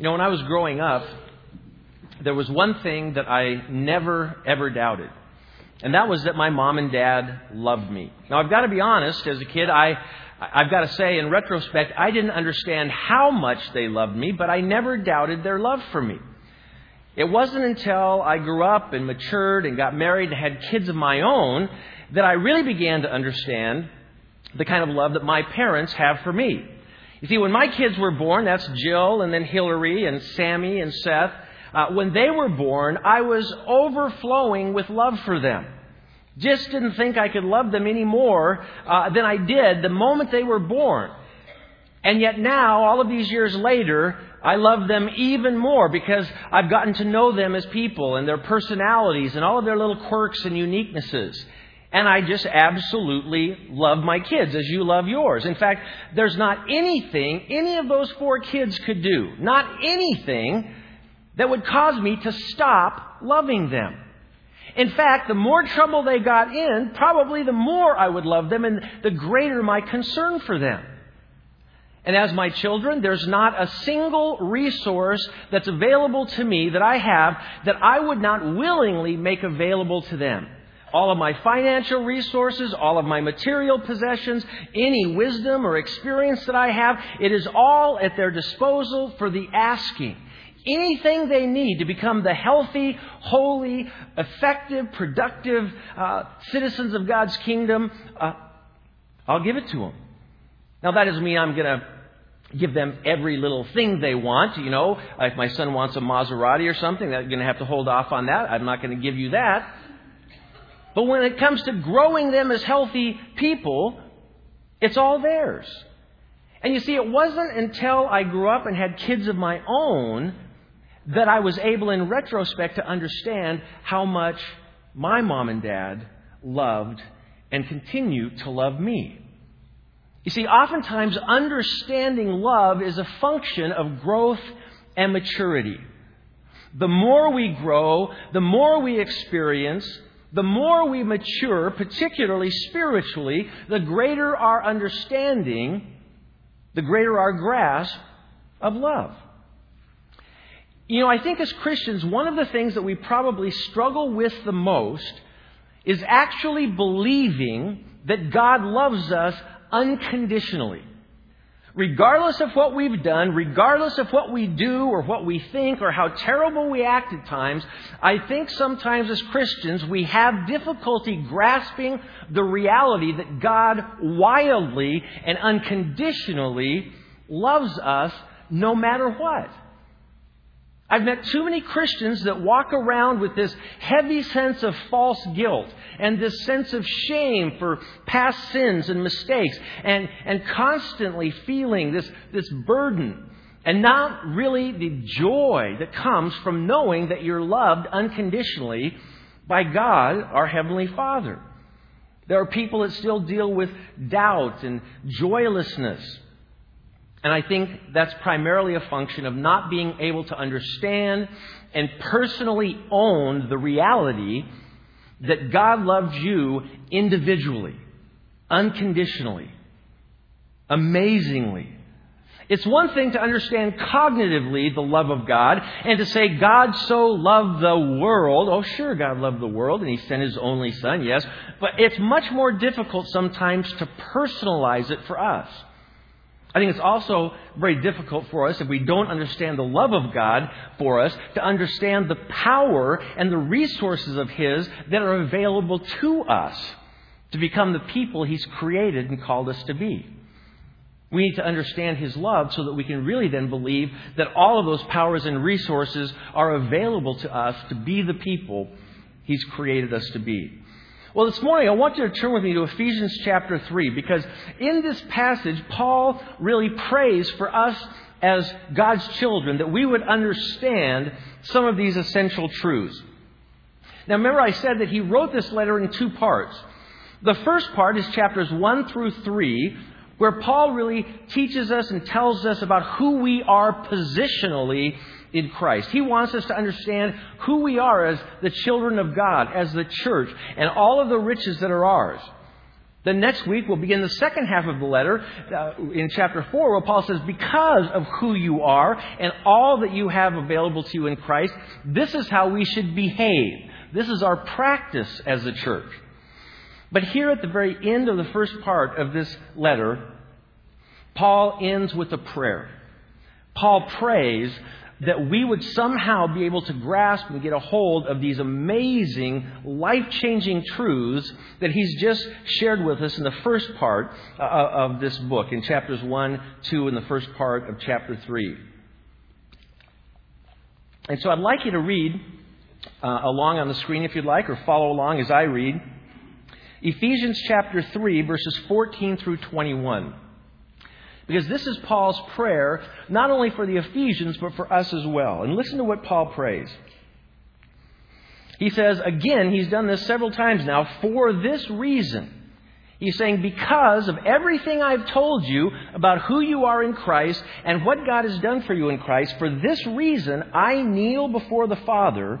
You know, when I was growing up, there was one thing that I never, ever doubted. And that was that my mom and dad loved me. Now, I've got to be honest, as a kid, I, I've got to say, in retrospect, I didn't understand how much they loved me, but I never doubted their love for me. It wasn't until I grew up and matured and got married and had kids of my own that I really began to understand the kind of love that my parents have for me. You see, when my kids were born, that's Jill and then Hillary and Sammy and Seth, uh, when they were born, I was overflowing with love for them. Just didn't think I could love them any more uh, than I did the moment they were born. And yet now, all of these years later, I love them even more because I've gotten to know them as people and their personalities and all of their little quirks and uniquenesses. And I just absolutely love my kids as you love yours. In fact, there's not anything any of those four kids could do, not anything that would cause me to stop loving them. In fact, the more trouble they got in, probably the more I would love them and the greater my concern for them. And as my children, there's not a single resource that's available to me that I have that I would not willingly make available to them all of my financial resources, all of my material possessions, any wisdom or experience that I have, it is all at their disposal for the asking. Anything they need to become the healthy, holy, effective, productive uh, citizens of God's kingdom, uh, I'll give it to them. Now, that doesn't mean I'm going to give them every little thing they want. You know, if my son wants a Maserati or something, I'm going to have to hold off on that. I'm not going to give you that. But when it comes to growing them as healthy people, it's all theirs. And you see, it wasn't until I grew up and had kids of my own that I was able, in retrospect, to understand how much my mom and dad loved and continue to love me. You see, oftentimes understanding love is a function of growth and maturity. The more we grow, the more we experience, the more we mature, particularly spiritually, the greater our understanding, the greater our grasp of love. You know, I think as Christians, one of the things that we probably struggle with the most is actually believing that God loves us unconditionally. Regardless of what we've done, regardless of what we do or what we think or how terrible we act at times, I think sometimes as Christians we have difficulty grasping the reality that God wildly and unconditionally loves us no matter what. I've met too many Christians that walk around with this heavy sense of false guilt and this sense of shame for past sins and mistakes and, and constantly feeling this, this burden and not really the joy that comes from knowing that you're loved unconditionally by God, our Heavenly Father. There are people that still deal with doubt and joylessness and I think that's primarily a function of not being able to understand and personally own the reality that God loves you individually, unconditionally, amazingly. It's one thing to understand cognitively the love of God and to say God so loved the world. Oh, sure, God loved the world and He sent His only Son, yes. But it's much more difficult sometimes to personalize it for us. I think it's also very difficult for us, if we don't understand the love of God for us, to understand the power and the resources of His that are available to us to become the people He's created and called us to be. We need to understand His love so that we can really then believe that all of those powers and resources are available to us to be the people He's created us to be. Well, this morning I want you to turn with me to Ephesians chapter 3 because in this passage, Paul really prays for us as God's children that we would understand some of these essential truths. Now, remember, I said that he wrote this letter in two parts. The first part is chapters 1 through 3, where Paul really teaches us and tells us about who we are positionally in Christ. He wants us to understand who we are as the children of God, as the church, and all of the riches that are ours. The next week we'll begin the second half of the letter uh, in chapter 4 where Paul says, because of who you are and all that you have available to you in Christ, this is how we should behave. This is our practice as a church. But here at the very end of the first part of this letter, Paul ends with a prayer. Paul prays that we would somehow be able to grasp and get a hold of these amazing, life changing truths that he's just shared with us in the first part uh, of this book, in chapters 1, 2, and the first part of chapter 3. And so I'd like you to read uh, along on the screen if you'd like, or follow along as I read. Ephesians chapter 3, verses 14 through 21. Because this is Paul's prayer, not only for the Ephesians, but for us as well. And listen to what Paul prays. He says, again, he's done this several times now, for this reason. He's saying, because of everything I've told you about who you are in Christ and what God has done for you in Christ, for this reason I kneel before the Father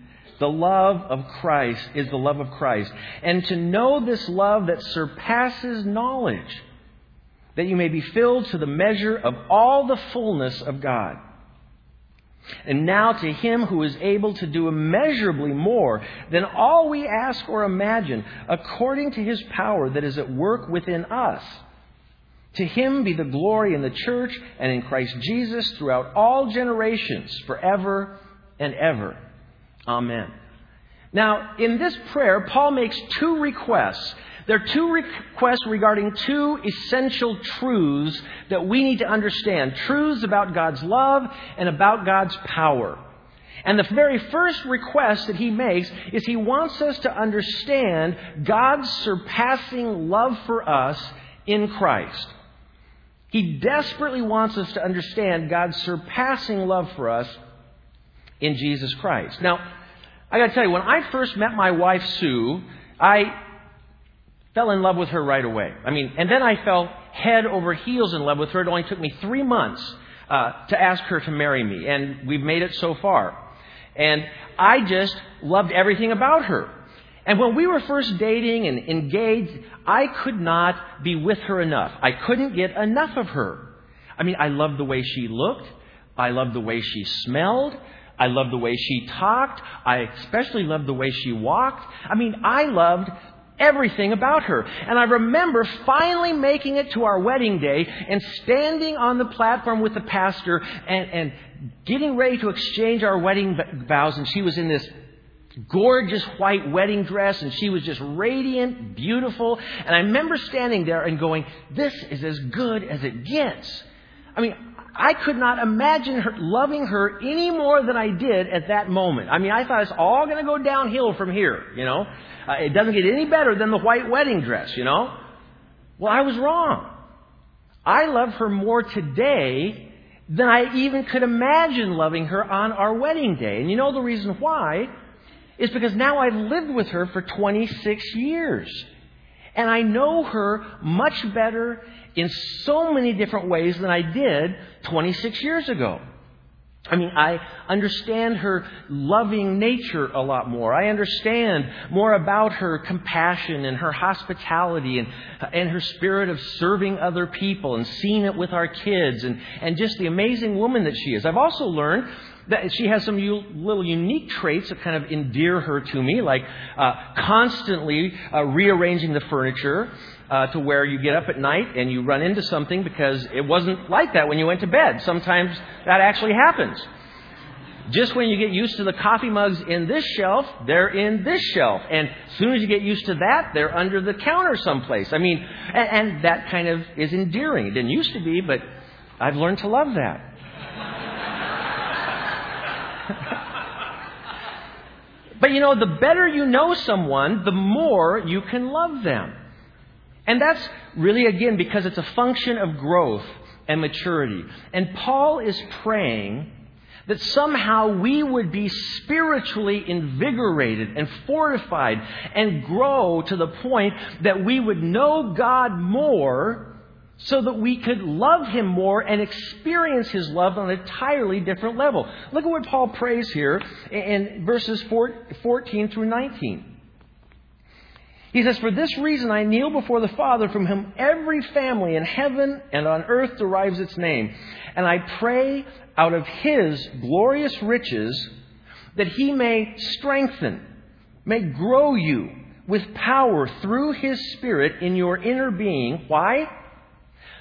the love of Christ is the love of Christ. And to know this love that surpasses knowledge, that you may be filled to the measure of all the fullness of God. And now to Him who is able to do immeasurably more than all we ask or imagine, according to His power that is at work within us. To Him be the glory in the church and in Christ Jesus throughout all generations, forever and ever. Amen. Now, in this prayer, Paul makes two requests. There are two requests regarding two essential truths that we need to understand truths about God's love and about God's power. And the very first request that he makes is he wants us to understand God's surpassing love for us in Christ. He desperately wants us to understand God's surpassing love for us in Jesus Christ. Now, I got to tell you, when I first met my wife, Sue, I fell in love with her right away. I mean, and then I fell head over heels in love with her. It only took me three months uh, to ask her to marry me, and we've made it so far. And I just loved everything about her. And when we were first dating and engaged, I could not be with her enough. I couldn't get enough of her. I mean, I loved the way she looked. I loved the way she smelled. I loved the way she talked. I especially loved the way she walked. I mean, I loved everything about her. And I remember finally making it to our wedding day and standing on the platform with the pastor and, and getting ready to exchange our wedding vows. And she was in this gorgeous white wedding dress and she was just radiant, beautiful. And I remember standing there and going, this is as good as it gets. I mean, I could not imagine her, loving her any more than I did at that moment. I mean, I thought it's all going to go downhill from here, you know. Uh, it doesn't get any better than the white wedding dress, you know. Well, I was wrong. I love her more today than I even could imagine loving her on our wedding day. And you know the reason why? Is because now I've lived with her for 26 years. And I know her much better in so many different ways than I did 26 years ago. I mean, I understand her loving nature a lot more. I understand more about her compassion and her hospitality and, and her spirit of serving other people and seeing it with our kids and, and just the amazing woman that she is. I've also learned that she has some u- little unique traits that kind of endear her to me, like uh, constantly uh, rearranging the furniture uh, to where you get up at night and you run into something because it wasn't like that when you went to bed. Sometimes that actually happens. Just when you get used to the coffee mugs in this shelf, they're in this shelf. And as soon as you get used to that, they're under the counter someplace. I mean, and, and that kind of is endearing. It didn't used to be, but I've learned to love that. But you know, the better you know someone, the more you can love them. And that's really, again, because it's a function of growth and maturity. And Paul is praying that somehow we would be spiritually invigorated and fortified and grow to the point that we would know God more so that we could love Him more and experience His love on an entirely different level. Look at what Paul prays here in verses 14 through 19. He says, For this reason I kneel before the Father, from whom every family in heaven and on earth derives its name. And I pray out of His glorious riches that He may strengthen, may grow you with power through His Spirit in your inner being. Why?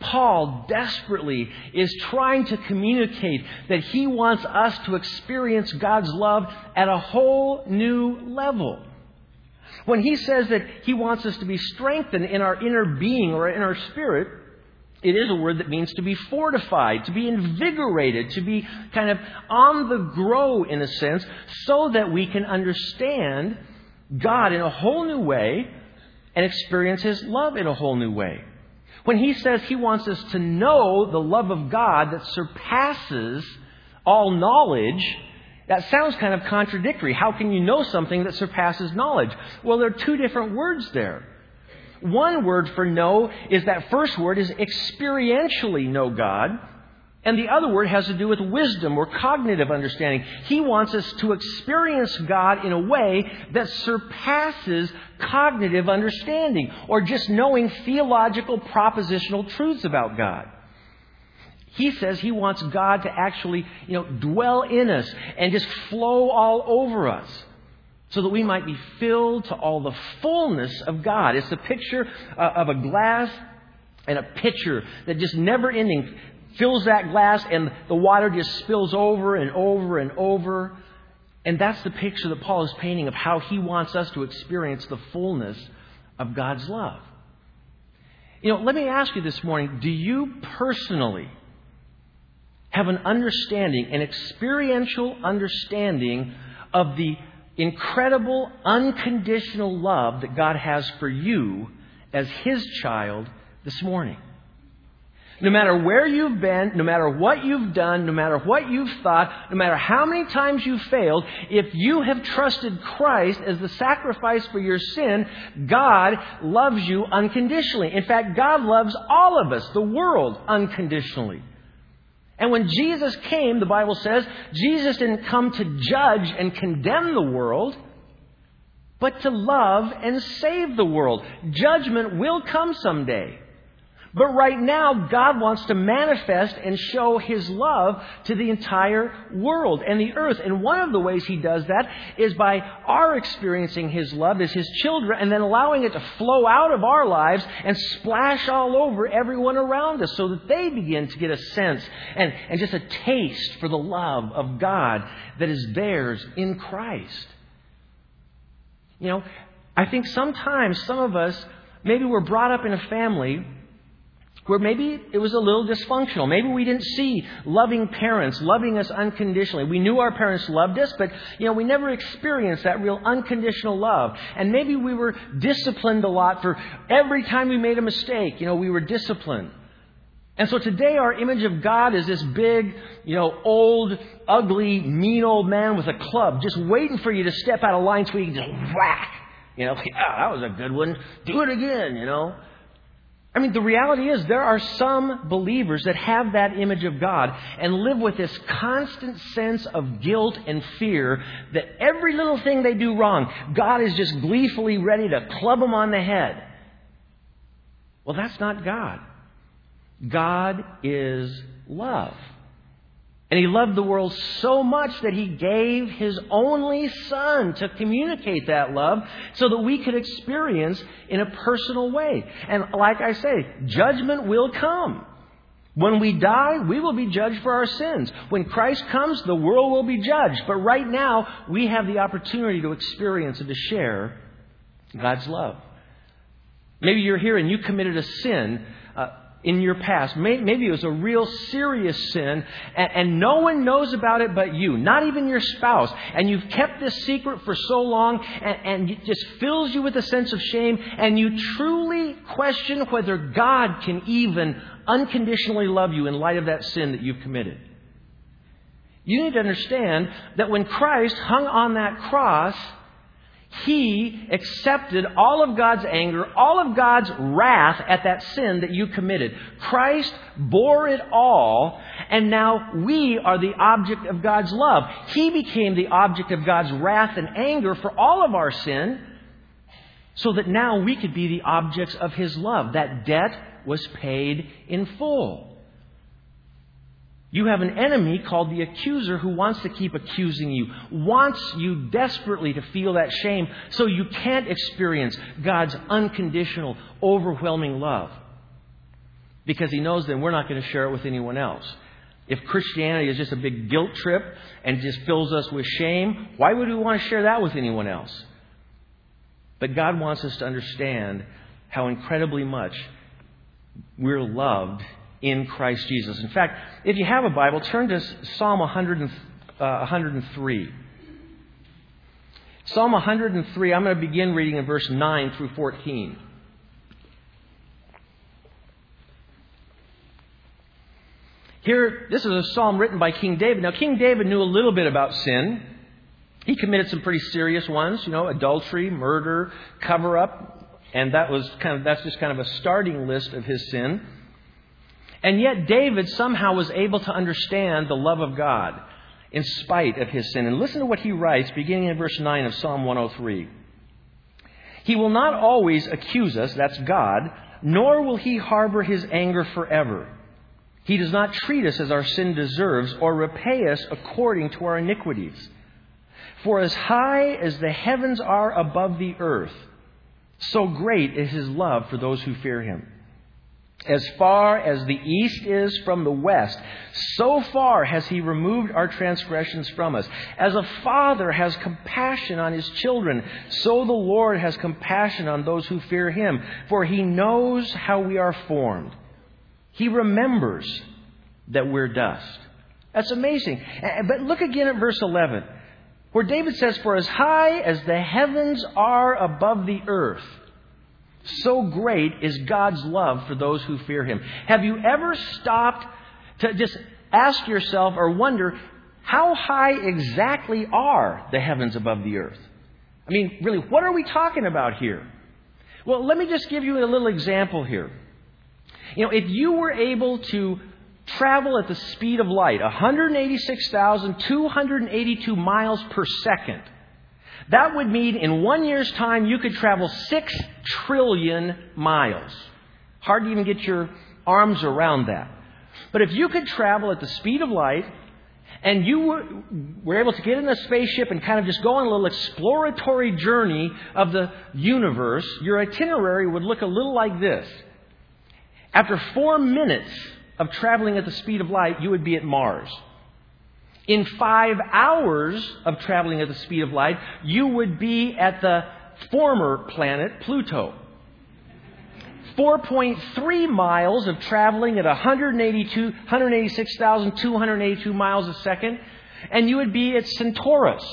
Paul desperately is trying to communicate that he wants us to experience God's love at a whole new level. When he says that he wants us to be strengthened in our inner being or in our spirit, it is a word that means to be fortified, to be invigorated, to be kind of on the grow in a sense, so that we can understand God in a whole new way and experience His love in a whole new way. When He says He wants us to know the love of God that surpasses all knowledge, that sounds kind of contradictory. How can you know something that surpasses knowledge? Well, there are two different words there. One word for know is that first word is experientially know God. And the other word has to do with wisdom or cognitive understanding. He wants us to experience God in a way that surpasses cognitive understanding or just knowing theological propositional truths about God. He says he wants God to actually, you know, dwell in us and just flow all over us so that we might be filled to all the fullness of God. It's a picture uh, of a glass and a pitcher that just never ending fills that glass and the water just spills over and over and over. And that's the picture that Paul is painting of how he wants us to experience the fullness of God's love. You know, let me ask you this morning do you personally have an understanding, an experiential understanding of the incredible, unconditional love that God has for you as His child this morning. No matter where you've been, no matter what you've done, no matter what you've thought, no matter how many times you've failed, if you have trusted Christ as the sacrifice for your sin, God loves you unconditionally. In fact, God loves all of us, the world, unconditionally. And when Jesus came, the Bible says, Jesus didn't come to judge and condemn the world, but to love and save the world. Judgment will come someday. But right now, God wants to manifest and show His love to the entire world and the earth. And one of the ways He does that is by our experiencing His love as His children and then allowing it to flow out of our lives and splash all over everyone around us so that they begin to get a sense and, and just a taste for the love of God that is theirs in Christ. You know, I think sometimes some of us, maybe we're brought up in a family where maybe it was a little dysfunctional. Maybe we didn't see loving parents loving us unconditionally. We knew our parents loved us, but you know, we never experienced that real unconditional love. And maybe we were disciplined a lot for every time we made a mistake, you know, we were disciplined. And so today our image of God is this big, you know, old, ugly, mean old man with a club just waiting for you to step out of line so he can just whack. You know, yeah, that was a good one. Do it again, you know. I mean, the reality is there are some believers that have that image of God and live with this constant sense of guilt and fear that every little thing they do wrong, God is just gleefully ready to club them on the head. Well, that's not God. God is love. And he loved the world so much that he gave his only son to communicate that love so that we could experience in a personal way. And like I say, judgment will come. When we die, we will be judged for our sins. When Christ comes, the world will be judged. But right now, we have the opportunity to experience and to share God's love. Maybe you're here and you committed a sin. Uh, in your past. Maybe it was a real serious sin, and, and, no one knows about it but you, not even your spouse. And you've kept this secret for so long, and, and it just fills you with a sense of shame, and you truly question whether God can even unconditionally love you in light of that sin that you've committed. You need to understand that when Christ hung on that cross, he accepted all of God's anger, all of God's wrath at that sin that you committed. Christ bore it all, and now we are the object of God's love. He became the object of God's wrath and anger for all of our sin, so that now we could be the objects of His love. That debt was paid in full. You have an enemy called the accuser who wants to keep accusing you, wants you desperately to feel that shame so you can't experience God's unconditional, overwhelming love. Because he knows then we're not going to share it with anyone else. If Christianity is just a big guilt trip and just fills us with shame, why would we want to share that with anyone else? But God wants us to understand how incredibly much we're loved in Christ Jesus. In fact, if you have a Bible, turn to Psalm 100 uh, 103. Psalm 103, I'm going to begin reading in verse 9 through 14. Here, this is a psalm written by King David. Now, King David knew a little bit about sin. He committed some pretty serious ones, you know, adultery, murder, cover up, and that was kind of that's just kind of a starting list of his sin. And yet, David somehow was able to understand the love of God in spite of his sin. And listen to what he writes, beginning in verse 9 of Psalm 103. He will not always accuse us, that's God, nor will he harbor his anger forever. He does not treat us as our sin deserves or repay us according to our iniquities. For as high as the heavens are above the earth, so great is his love for those who fear him. As far as the east is from the west, so far has he removed our transgressions from us. As a father has compassion on his children, so the Lord has compassion on those who fear him, for he knows how we are formed. He remembers that we're dust. That's amazing. But look again at verse 11, where David says, For as high as the heavens are above the earth, so great is God's love for those who fear Him. Have you ever stopped to just ask yourself or wonder, how high exactly are the heavens above the earth? I mean, really, what are we talking about here? Well, let me just give you a little example here. You know, if you were able to travel at the speed of light, 186,282 miles per second, that would mean in one year's time you could travel six trillion miles. Hard to even get your arms around that. But if you could travel at the speed of light and you were, were able to get in a spaceship and kind of just go on a little exploratory journey of the universe, your itinerary would look a little like this. After four minutes of traveling at the speed of light, you would be at Mars in five hours of traveling at the speed of light, you would be at the former planet Pluto. 4.3 miles of traveling at 182, 186,282 miles a second, and you would be at Centaurus,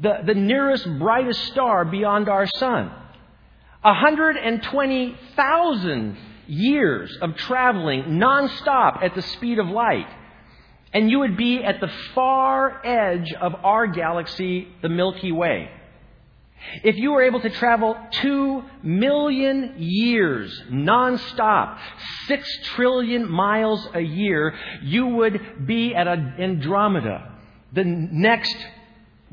the, the nearest brightest star beyond our sun. 120,000 years of traveling nonstop at the speed of light. And you would be at the far edge of our galaxy, the Milky Way. If you were able to travel two million years nonstop, six trillion miles a year, you would be at Andromeda, the next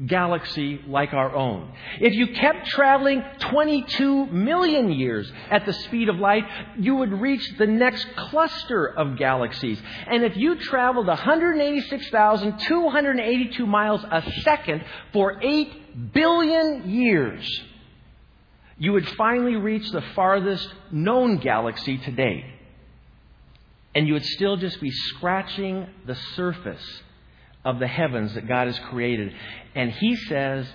galaxy like our own. If you kept traveling 22 million years at the speed of light, you would reach the next cluster of galaxies. And if you traveled 186,282 miles a second for 8 billion years, you would finally reach the farthest known galaxy to date. And you would still just be scratching the surface of the heavens that God has created. And He says,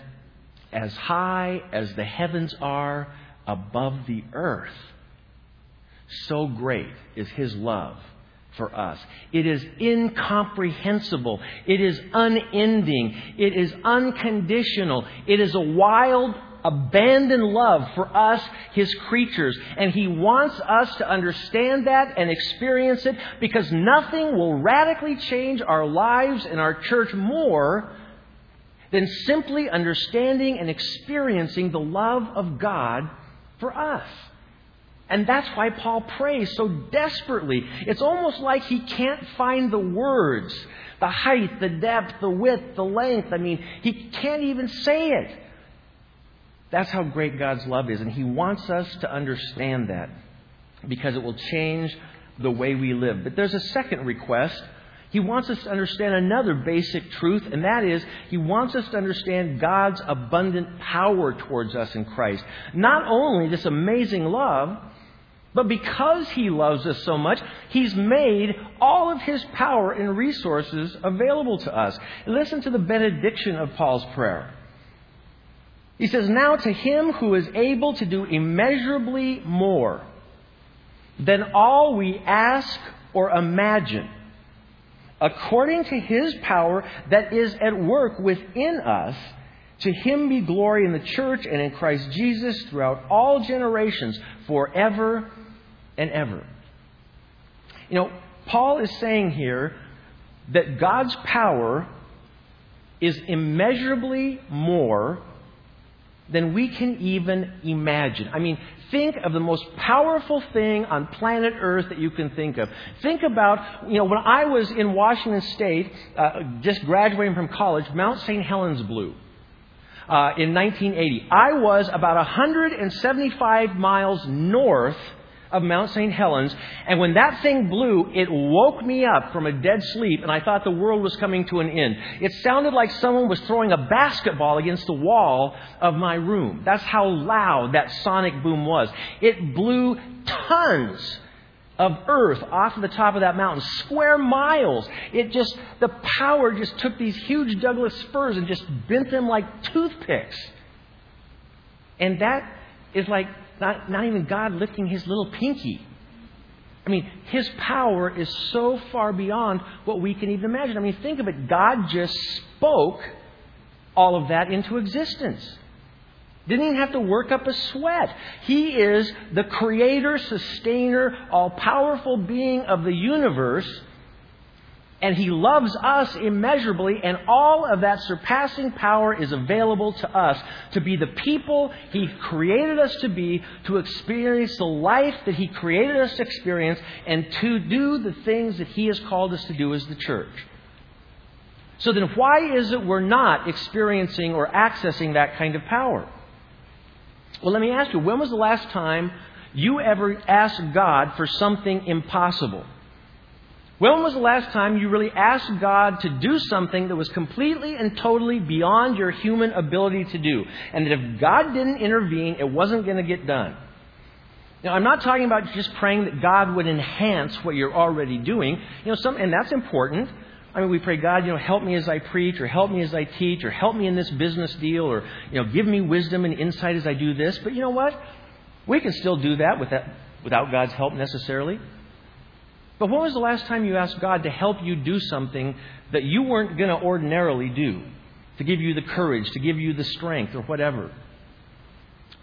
as high as the heavens are above the earth, so great is His love for us. It is incomprehensible. It is unending. It is unconditional. It is a wild, abandoned love for us, His creatures. And He wants us to understand that and experience it because nothing will radically change our lives and our church more than simply understanding and experiencing the love of God for us. And that's why Paul prays so desperately. It's almost like he can't find the words the height, the depth, the width, the length. I mean, he can't even say it. That's how great God's love is. And He wants us to understand that because it will change the way we live. But there's a second request. He wants us to understand another basic truth, and that is, He wants us to understand God's abundant power towards us in Christ. Not only this amazing love, but because He loves us so much, He's made all of His power and resources available to us. Listen to the benediction of Paul's prayer. He says, Now to him who is able to do immeasurably more than all we ask or imagine, according to his power that is at work within us, to him be glory in the church and in Christ Jesus throughout all generations, forever and ever. You know, Paul is saying here that God's power is immeasurably more than we can even imagine. I mean, think of the most powerful thing on planet Earth that you can think of. Think about, you know, when I was in Washington State, uh, just graduating from college, Mount St. Helens blew. Uh, in 1980. I was about 175 miles north of Mount St. Helens. And when that thing blew, it woke me up from a dead sleep, and I thought the world was coming to an end. It sounded like someone was throwing a basketball against the wall of my room. That's how loud that sonic boom was. It blew tons of earth off of the top of that mountain, square miles. It just, the power just took these huge Douglas firs and just bent them like toothpicks. And that is like not, not even God lifting his little pinky. I mean, his power is so far beyond what we can even imagine. I mean, think of it. God just spoke all of that into existence. Didn't even have to work up a sweat. He is the creator, sustainer, all powerful being of the universe and He loves us immeasurably, and all of that surpassing power is available to us to be the people He created us to be, to experience the life that He created us to experience, and to do the things that He has called us to do as the church. So then, why is it we're not experiencing or accessing that kind of power? Well, let me ask you when was the last time you ever asked God for something impossible? When was the last time you really asked God to do something that was completely and totally beyond your human ability to do? And that if God didn't intervene, it wasn't going to get done. Now, I'm not talking about just praying that God would enhance what you're already doing. You know, some, and that's important. I mean, we pray, God, you know, help me as I preach, or help me as I teach, or help me in this business deal, or, you know, give me wisdom and insight as I do this. But you know what? We can still do that without, without God's help necessarily. But when was the last time you asked God to help you do something that you weren't going to ordinarily do? To give you the courage, to give you the strength, or whatever?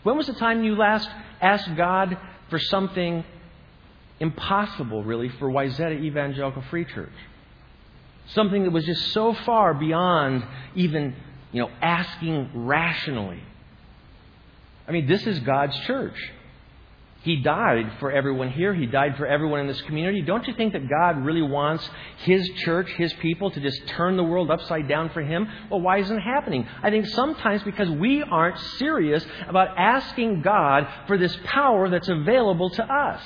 When was the time you last asked God for something impossible, really, for Wayzata Evangelical Free Church? Something that was just so far beyond even, you know, asking rationally. I mean, this is God's church. He died for everyone here. He died for everyone in this community. Don't you think that God really wants His church, His people, to just turn the world upside down for Him? Well, why isn't it happening? I think sometimes because we aren't serious about asking God for this power that's available to us.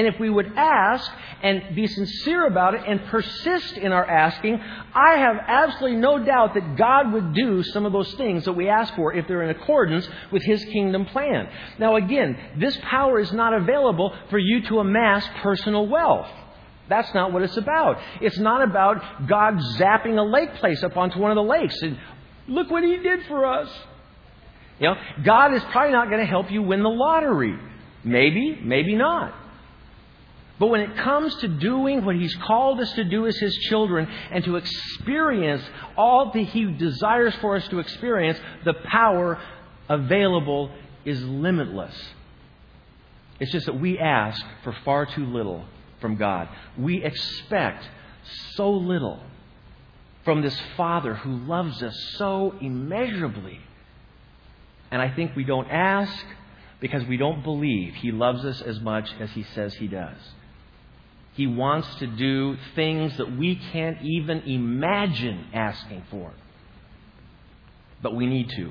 And if we would ask and be sincere about it and persist in our asking, I have absolutely no doubt that God would do some of those things that we ask for if they're in accordance with His kingdom plan. Now again, this power is not available for you to amass personal wealth. That's not what it's about. It's not about God zapping a lake place up onto one of the lakes and look what He did for us. You know, God is probably not going to help you win the lottery. Maybe, maybe not. But when it comes to doing what He's called us to do as His children and to experience all that He desires for us to experience, the power available is limitless. It's just that we ask for far too little from God. We expect so little from this Father who loves us so immeasurably. And I think we don't ask because we don't believe He loves us as much as He says He does. He wants to do things that we can't even imagine asking for. But we need to,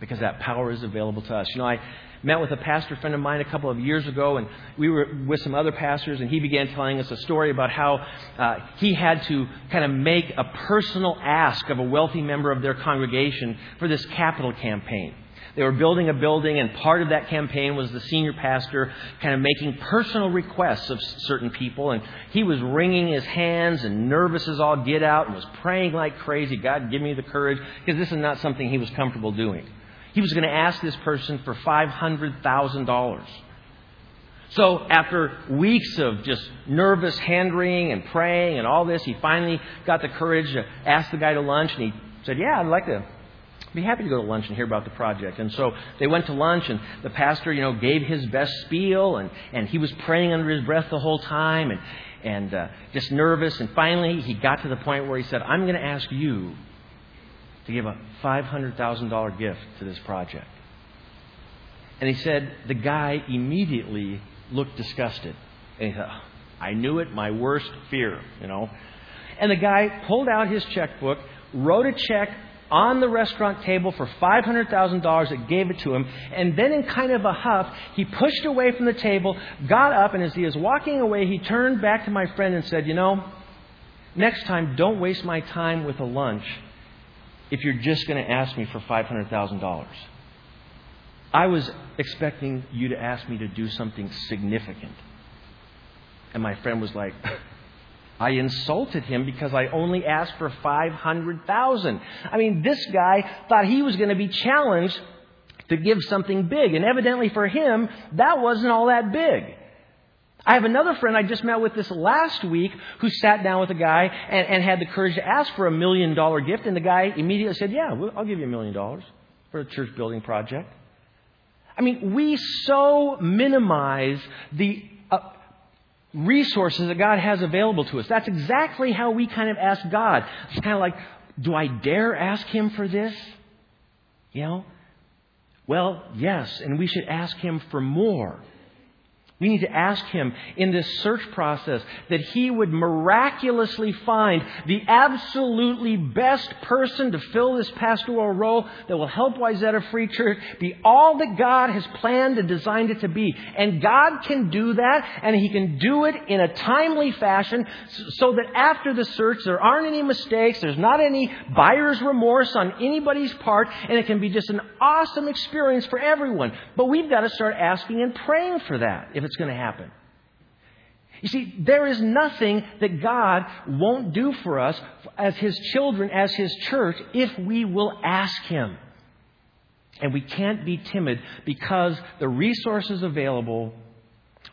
because that power is available to us. You know, I met with a pastor friend of mine a couple of years ago, and we were with some other pastors, and he began telling us a story about how uh, he had to kind of make a personal ask of a wealthy member of their congregation for this capital campaign. They were building a building, and part of that campaign was the senior pastor kind of making personal requests of certain people. And he was wringing his hands and nervous as all get out and was praying like crazy God, give me the courage, because this is not something he was comfortable doing. He was going to ask this person for $500,000. So after weeks of just nervous hand wringing and praying and all this, he finally got the courage to ask the guy to lunch, and he said, "Yeah, I'd like to be happy to go to lunch and hear about the project. And so they went to lunch, and the pastor, you know, gave his best spiel, and, and he was praying under his breath the whole time, and, and uh, just nervous. And finally, he got to the point where he said, I'm going to ask you to give a $500,000 gift to this project. And he said, the guy immediately looked disgusted. And he thought, I knew it, my worst fear, you know. And the guy pulled out his checkbook, wrote a check on the restaurant table for $500,000 that gave it to him. And then, in kind of a huff, he pushed away from the table, got up, and as he was walking away, he turned back to my friend and said, You know, next time, don't waste my time with a lunch if you're just going to ask me for $500,000. I was expecting you to ask me to do something significant. And my friend was like, I insulted him because I only asked for 500,000. I mean, this guy thought he was going to be challenged to give something big. And evidently for him, that wasn't all that big. I have another friend I just met with this last week who sat down with a guy and, and had the courage to ask for a million dollar gift. And the guy immediately said, Yeah, I'll give you a million dollars for a church building project. I mean, we so minimize the resources that God has available to us. That's exactly how we kind of ask God. It's kind of like, do I dare ask Him for this? You know? Well, yes, and we should ask Him for more. We need to ask Him in this search process that He would miraculously find the absolutely best person to fill this pastoral role that will help Wayzata Free Church be all that God has planned and designed it to be. And God can do that, and He can do it in a timely fashion so that after the search there aren't any mistakes, there's not any buyer's remorse on anybody's part, and it can be just an awesome experience for everyone. But we've got to start asking and praying for that if it's it's going to happen. You see, there is nothing that God won't do for us as His children, as His church, if we will ask Him. And we can't be timid because the resources available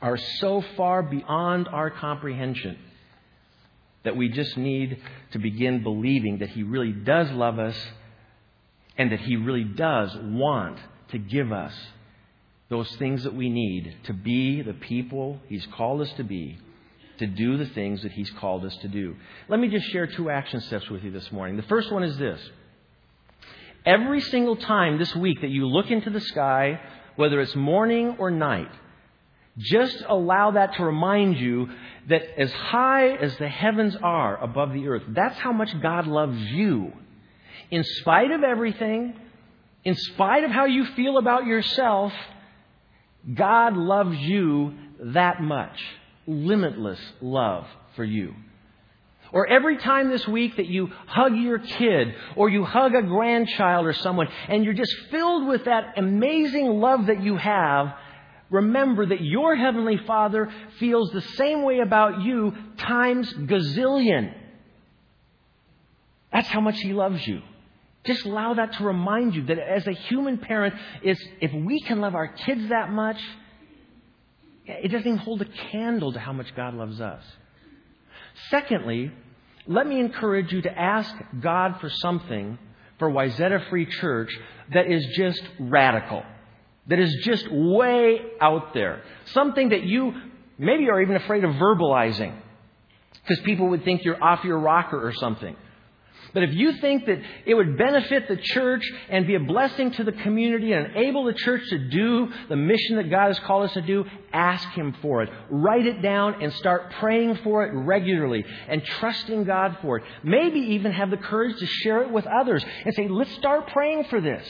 are so far beyond our comprehension that we just need to begin believing that He really does love us and that He really does want to give us those things that we need to be the people He's called us to be, to do the things that He's called us to do. Let me just share two action steps with you this morning. The first one is this. Every single time this week that you look into the sky whether it's morning or night, just allow that to remind you that as high as the heavens are above the earth, that's how much God loves you. In spite of everything, in spite of how you feel about yourself, God loves you that much. Limitless love for you. Or every time this week that you hug your kid or you hug a grandchild or someone and you're just filled with that amazing love that you have, remember that your Heavenly Father feels the same way about you times gazillion. That's how much He loves you. Just allow that to remind you that as a human parent, is if we can love our kids that much, it doesn't even hold a candle to how much God loves us. Secondly, let me encourage you to ask God for something for Wayzata Free Church that is just radical, that is just way out there. Something that you maybe are even afraid of verbalizing because people would think you're off your rocker or something. But if you think that it would benefit the church and be a blessing to the community and enable the church to do the mission that God has called us to do, ask Him for it. Write it down and start praying for it regularly and trusting God for it. Maybe even have the courage to share it with others and say, let's start praying for this.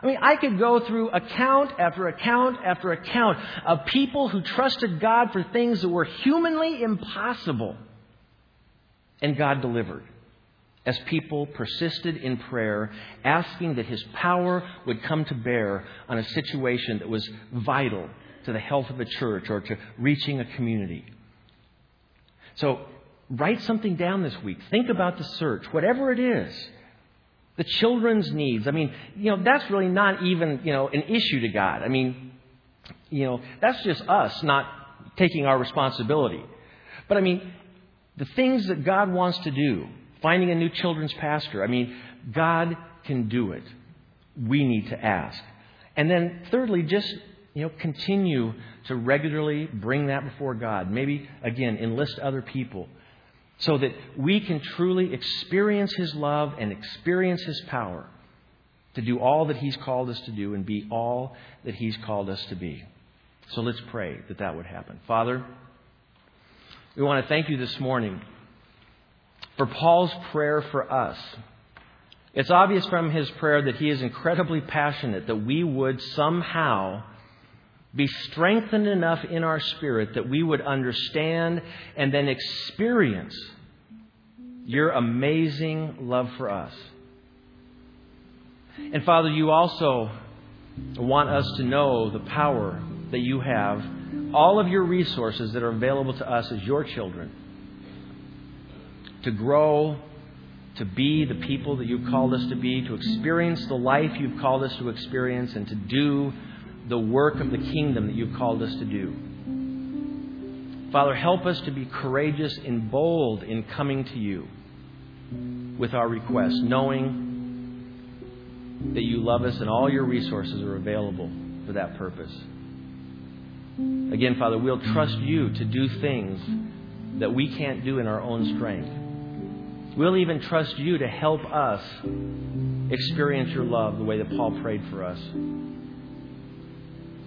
I mean, I could go through account after account after account of people who trusted God for things that were humanly impossible, and God delivered as people persisted in prayer, asking that His power would come to bear on a situation that was vital to the health of a church or to reaching a community. So, write something down this week. Think about the search, whatever it is. The children's needs. I mean, you know, that's really not even, you know, an issue to God. I mean, you know, that's just us not taking our responsibility. But I mean, the things that God wants to do, finding a new children's pastor. I mean, God can do it. We need to ask. And then, thirdly, just you know, continue to regularly bring that before God. Maybe, again, enlist other people so that we can truly experience His love and experience His power to do all that He's called us to do and be all that He's called us to be. So let's pray that that would happen. Father, we want to thank you this morning for Paul's prayer for us. It's obvious from his prayer that he is incredibly passionate that we would somehow be strengthened enough in our spirit that we would understand and then experience your amazing love for us. And Father, you also want us to know the power that you have, all of your resources that are available to us as your children to grow, to be the people that you've called us to be, to experience the life you've called us to experience, and to do the work of the kingdom that you've called us to do. Father, help us to be courageous and bold in coming to you with our requests, knowing that you love us and all your resources are available for that purpose. Again, Father, we'll trust you to do things that we can't do in our own strength. We'll even trust you to help us experience your love the way that Paul prayed for us.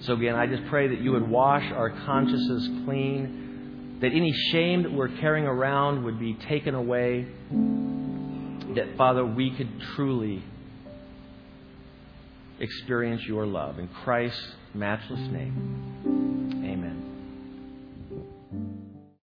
So, again, I just pray that you would wash our consciences clean, that any shame that we're carrying around would be taken away, that, Father, we could truly experience your love. In Christ's matchless name, amen.